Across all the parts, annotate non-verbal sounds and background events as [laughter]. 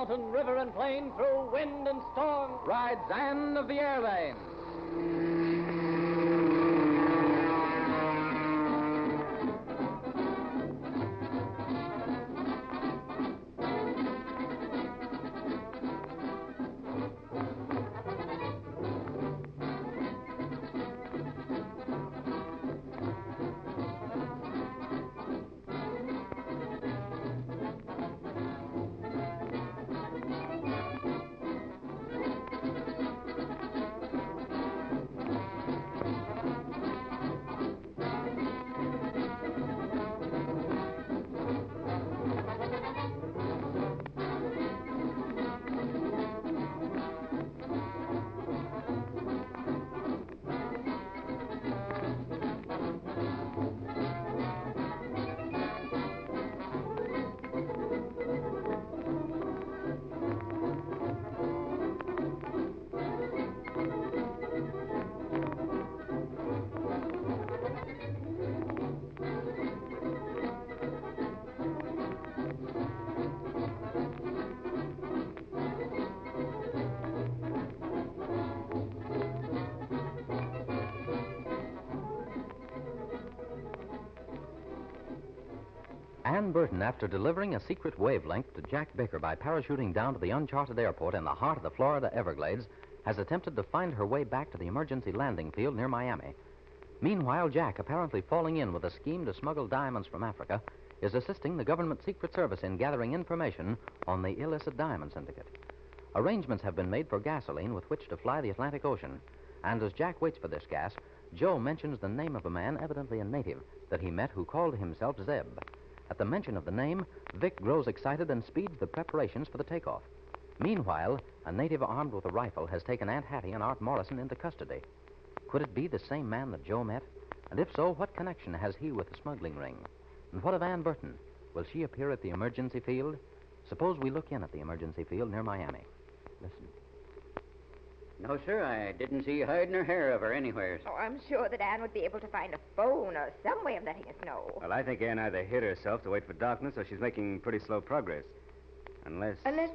Mountain, river and plain, through wind and storm, rides Ann of the Airlane. Ann Burton, after delivering a secret wavelength to Jack Baker by parachuting down to the uncharted airport in the heart of the Florida Everglades, has attempted to find her way back to the emergency landing field near Miami. Meanwhile, Jack, apparently falling in with a scheme to smuggle diamonds from Africa, is assisting the government Secret Service in gathering information on the illicit diamond syndicate. Arrangements have been made for gasoline with which to fly the Atlantic Ocean, and as Jack waits for this gas, Joe mentions the name of a man, evidently a native, that he met who called himself Zeb. At the mention of the name, Vic grows excited and speeds the preparations for the takeoff. Meanwhile, a native armed with a rifle has taken Aunt Hattie and Art Morrison into custody. Could it be the same man that Joe met? And if so, what connection has he with the smuggling ring? And what of Ann Burton? Will she appear at the emergency field? Suppose we look in at the emergency field near Miami. Listen. No, sir, I didn't see hide nor hair of her anywhere. Oh, I'm sure that Ann would be able to find a phone or some way of letting us know. Well, I think Ann either hid herself to wait for darkness or she's making pretty slow progress. Unless. Unless.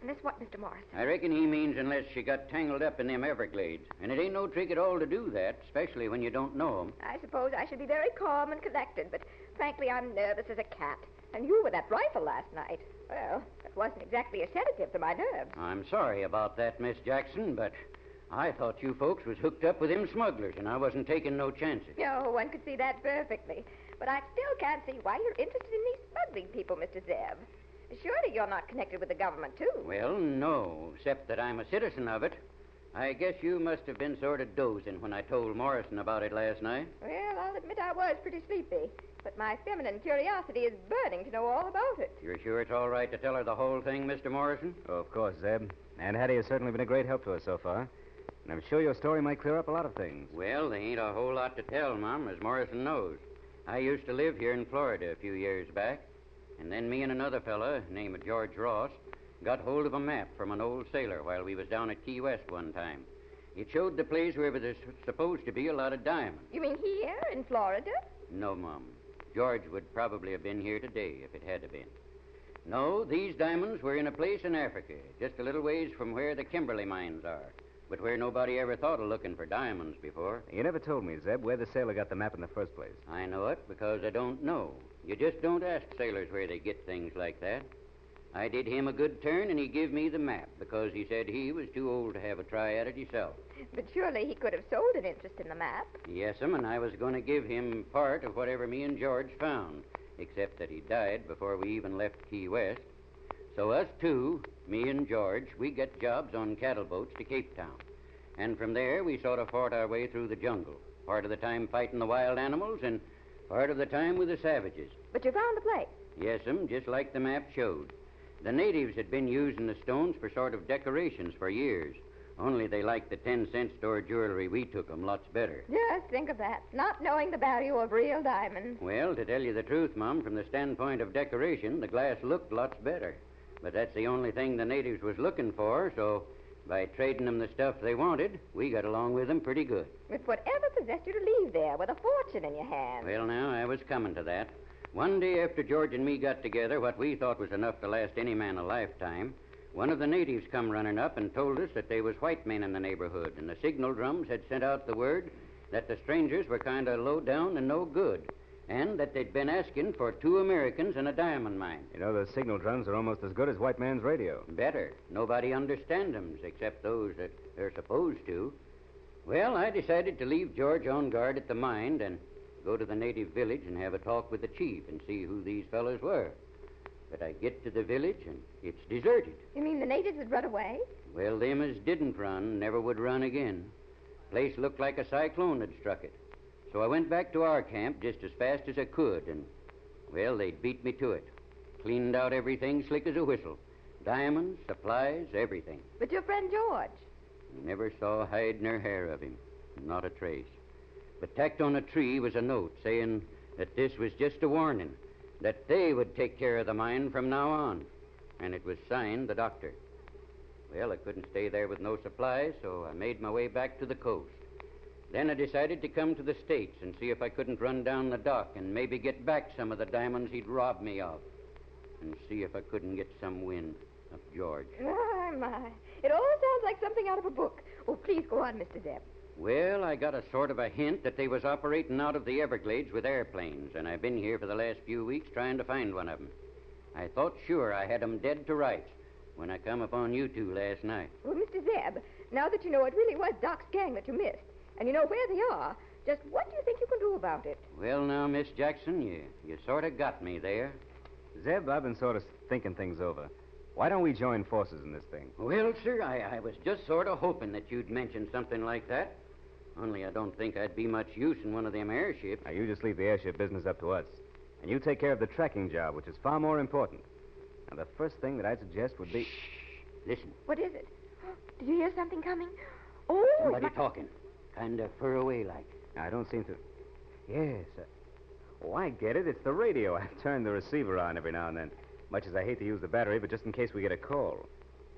Unless what, Mr. Morris? I reckon he means unless she got tangled up in them Everglades. And it ain't no trick at all to do that, especially when you don't know 'em. I suppose I should be very calm and collected, but frankly, I'm nervous as a cat. And you with that rifle last night. Well, that wasn't exactly a sedative to my nerves. I'm sorry about that, Miss Jackson, but I thought you folks was hooked up with them smugglers, and I wasn't taking no chances. No, one could see that perfectly. But I still can't see why you're interested in these smuggling people, Mr. Zeb. Surely you're not connected with the government, too. Well, no, except that I'm a citizen of it. I guess you must have been sort of dozing when I told Morrison about it last night. Well, I'll admit I was pretty sleepy. But my feminine curiosity is burning to know all about it. You're sure it's all right to tell her the whole thing, Mr. Morrison? Oh, of course, Zeb. Aunt Hattie has certainly been a great help to us so far. And I'm sure your story might clear up a lot of things. Well, there ain't a whole lot to tell, Mom, as Morrison knows. I used to live here in Florida a few years back, and then me and another fella, named George Ross, got hold of a map from an old sailor while we was down at Key West one time. It showed the place where there's supposed to be a lot of diamonds. You mean here in Florida? No, Mom. George would probably have been here today if it had have been. No, these diamonds were in a place in Africa, just a little ways from where the Kimberley mines are, but where nobody ever thought of looking for diamonds before. You never told me, Zeb, where the sailor got the map in the first place. I know it because I don't know. You just don't ask sailors where they get things like that. I did him a good turn, and he give me the map because he said he was too old to have a try at it himself. But surely he could have sold an interest in the map. Yes'm, and I was going to give him part of whatever me and George found, except that he died before we even left Key West. So us two, me and George, we get jobs on cattle boats to Cape Town. And from there, we sort of fought our way through the jungle. Part of the time fighting the wild animals, and part of the time with the savages. But you found the place. Yes'm, just like the map showed. The natives had been using the stones for sort of decorations for years. Only they liked the 10 cent store jewelry we took took 'em lots better. Just think of that. Not knowing the value of real diamonds. Well, to tell you the truth, Mum, from the standpoint of decoration, the glass looked lots better. But that's the only thing the natives was looking for, so by trading 'em the stuff they wanted, we got along with 'em pretty good. But whatever possessed you to leave there with a fortune in your hand? Well, now, I was coming to that. One day after George and me got together, what we thought was enough to last any man a lifetime, one of the natives come running up and told us that they was white men in the neighborhood, and the signal drums had sent out the word that the strangers were kind of low down and no good, and that they'd been asking for two Americans and a diamond mine. You know, the signal drums are almost as good as white man's radio. Better. Nobody understands 'em except those that they're supposed to. Well, I decided to leave George on guard at the mine and go to the native village and have a talk with the chief and see who these fellows were. But I get to the village and it's deserted. You mean the natives had run away? Well, them as didn't run never would run again. Place looked like a cyclone had struck it. So I went back to our camp just as fast as I could, and, well, they'd beat me to it. Cleaned out everything slick as a whistle diamonds, supplies, everything. But your friend George? Never saw hide nor hair of him. Not a trace. But tacked on a tree was a note saying that this was just a warning, that they would take care of the mine from now on. And it was signed the doctor. Well, I couldn't stay there with no supplies, so I made my way back to the coast. Then I decided to come to the States and see if I couldn't run down the Doc and maybe get back some of the diamonds he'd robbed me of. And see if I couldn't get some wind of George. My, my. It all sounds like something out of a book. Oh, please go on, Mr. Zeb. Well, I got a sort of a hint that they was operating out of the Everglades with airplanes, and I've been here for the last few weeks trying to find one of 'em. I thought sure I had 'em dead to rights when I come upon you two last night. Well, Mr. Zeb, now that you know it really was Doc's gang that you missed, and you know where they are, just what do you think you can do about it? Well, now, Miss Jackson, you you sort of got me there. Zeb, I've been sort of thinking things over. Why don't we join forces in this thing? Well, sir, I, I was just sort of hoping that you'd mention something like that. Only I don't think I'd be much use in one of them airships. Now, you just leave the airship business up to us. And you take care of the tracking job, which is far more important. Now, the first thing that I'd suggest would be. Shh! Listen, What is it? [gasps] Did you hear something coming? Oh, somebody my- talking. Kind of fur away like. I don't seem to. Yes. Uh... Oh, I get it. It's the radio. I've turned the receiver on every now and then. Much as I hate to use the battery, but just in case we get a call.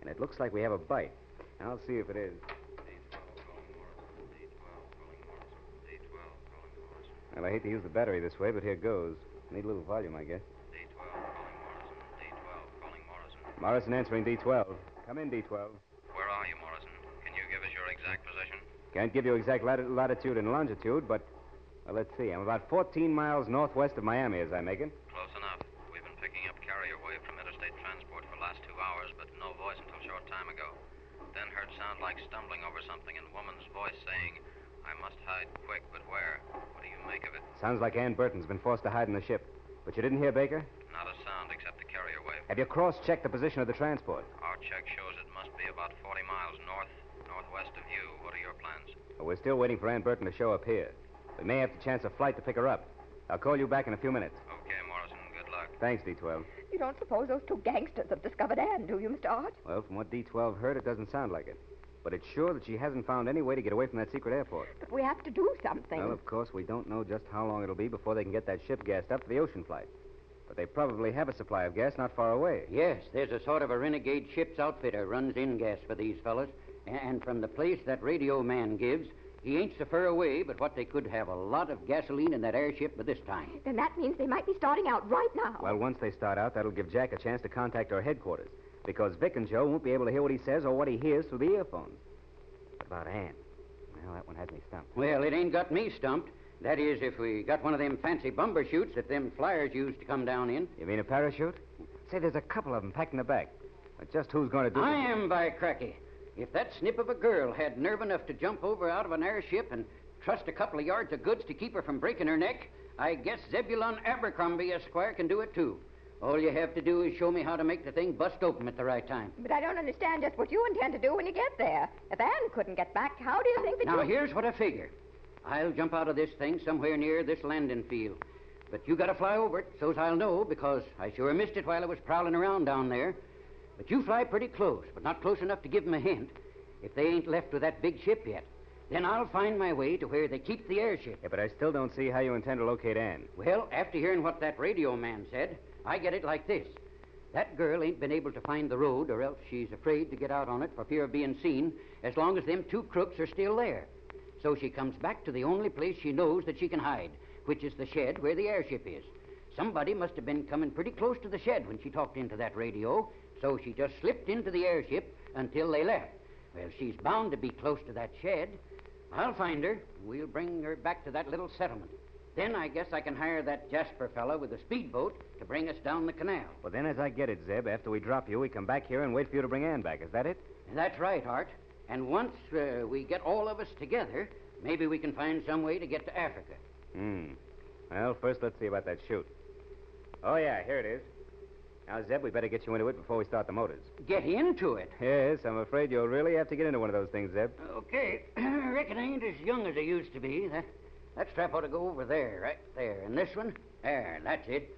And it looks like we have a bite. I'll see if it is. Well, I hate to use the battery this way, but here goes. Need a little volume, I guess. D12 calling Morrison D12 calling Morrison. Morrison answering D12. Come in, D12. Where are you, Morrison? Can you give us your exact position? Can't give you exact lati- latitude and longitude, but well, let's see. I'm about 14 miles northwest of Miami as I make it. Close enough. We've been picking up carrier wave from interstate transport for the last two hours, but no voice until a short time ago. Then heard sound like stumbling over something and woman's voice saying, I must hide quick, but where? What do you make of it? Sounds like Ann Burton's been forced to hide in the ship. But you didn't hear Baker? Not a sound except the carrier wave. Have you cross-checked the position of the transport? Our check shows it must be about 40 miles north, northwest of you. What are your plans? Well, we're still waiting for Ann Burton to show up here. We may have to chance a flight to pick her up. I'll call you back in a few minutes. Okay, Morrison, good luck. Thanks, D12. You don't suppose those two gangsters have discovered Ann, do you, Mr. Art? Well, from what D12 heard, it doesn't sound like it. But it's sure that she hasn't found any way to get away from that secret airport. But we have to do something. Well, of course, we don't know just how long it'll be before they can get that ship gassed up for the ocean flight. But they probably have a supply of gas not far away. Yes, there's a sort of a renegade ship's outfitter runs in gas for these fellas. And from the place that radio man gives, he ain't so far away, but what they could have a lot of gasoline in that airship by this time. Then that means they might be starting out right now. Well, once they start out, that'll give Jack a chance to contact our headquarters. Because Vic and Joe won't be able to hear what he says or what he hears through the earphones. What about Ann? Well, that one has me stumped. Well, it ain't got me stumped. That is, if we got one of them fancy bumper chutes that them flyers used to come down in. You mean a parachute? Say, there's a couple of them packed in the back. But just who's going to do it? I am, by cracky. If that snip of a girl had nerve enough to jump over out of an airship and trust a couple of yards of goods to keep her from breaking her neck, I guess Zebulon Abercrombie, Esquire, can do it too. All you have to do is show me how to make the thing bust open at the right time. But I don't understand just what you intend to do when you get there. If Ann couldn't get back, how do you think that Now, you... here's what I figure. I'll jump out of this thing somewhere near this landing field. But you gotta fly over it, so's I'll know, because I sure missed it while I was prowling around down there. But you fly pretty close, but not close enough to give 'em a hint. If they ain't left with that big ship yet, then I'll find my way to where they keep the airship. Yeah, but I still don't see how you intend to locate Ann. Well, after hearing what that radio man said, I get it like this. That girl ain't been able to find the road, or else she's afraid to get out on it for fear of being seen, as long as them two crooks are still there. So she comes back to the only place she knows that she can hide, which is the shed where the airship is. Somebody must have been coming pretty close to the shed when she talked into that radio, so she just slipped into the airship until they left. Well, she's bound to be close to that shed. I'll find her. We'll bring her back to that little settlement. Then I guess I can hire that Jasper fellow with the speedboat to bring us down the canal. Well, then, as I get it, Zeb, after we drop you, we come back here and wait for you to bring Ann back. Is that it? That's right, Art. And once uh, we get all of us together, maybe we can find some way to get to Africa. Hmm. Well, first, let's see about that chute. Oh, yeah, here it is. Now, Zeb, we better get you into it before we start the motors. Get into it? Yes, I'm afraid you'll really have to get into one of those things, Zeb. Okay. I [clears throat] reckon I ain't as young as I used to be. That, that strap ought to go over there, right there. And this one? There, that's it.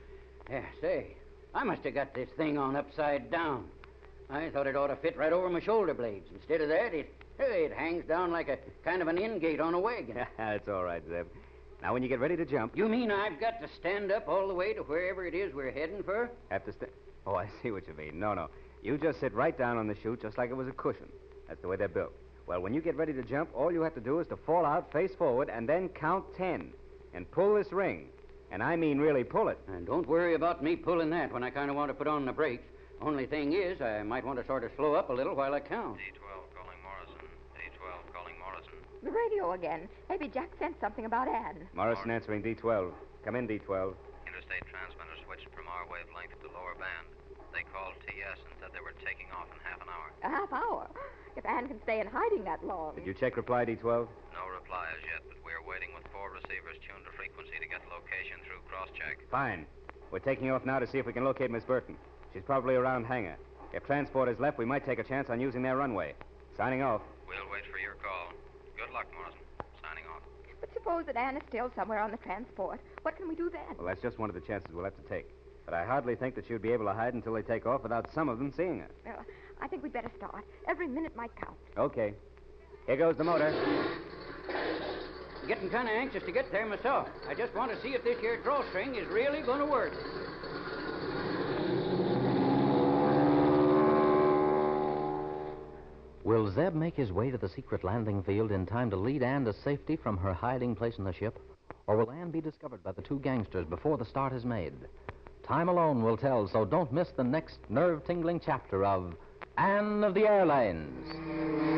Yeah, say, I must have got this thing on upside down. I thought it ought to fit right over my shoulder blades. Instead of that, it, it hangs down like a kind of an in gate on a wagon. [laughs] That's all right, Zeb. Now, when you get ready to jump, You mean I've got to stand up all the way to wherever it is we're heading for? have to stand. Oh, I [laughs] see what you mean. No, no. You just sit right down on the chute just like it was a cushion. That's the way they're built. Well, when you get ready to jump, all you have to do is to fall out face forward and then count ten. And pull this ring. And I mean really pull it. And don't worry about me pulling that when I kind of want to put on the brakes. Only thing is, I might want to sort of slow up a little while I count. D12 calling Morrison. D12 calling Morrison. The radio again. Maybe Jack sent something about Ann. Morrison answering D12. Come in, D12. Interstate transmitter switched from our wavelength to lower band. They called TS and said they were taking off in half an hour. A half hour. If Ann can stay in hiding that long. Did you check reply, D12? No reply as yet, but we're waiting with four receivers tuned to frequency to get location through cross-check. Fine. We're taking off now to see if we can locate Miss Burton. She's probably around hangar. If transport is left, we might take a chance on using their runway. Signing off. We'll wait for your call. Good luck, Morrison. Signing off. But suppose that Ann is still somewhere on the transport. What can we do then? Well, that's just one of the chances we'll have to take. But I hardly think that she'd be able to hide until they take off without some of them seeing her. Well, I think we'd better start. Every minute might count. Okay. Here goes the motor. Getting kind of anxious to get there myself. I just want to see if this here drawstring is really going to work. Will Zeb make his way to the secret landing field in time to lead Ann to safety from her hiding place in the ship? Or will Ann be discovered by the two gangsters before the start is made? Time alone will tell, so don't miss the next nerve tingling chapter of Ann of the Airlanes.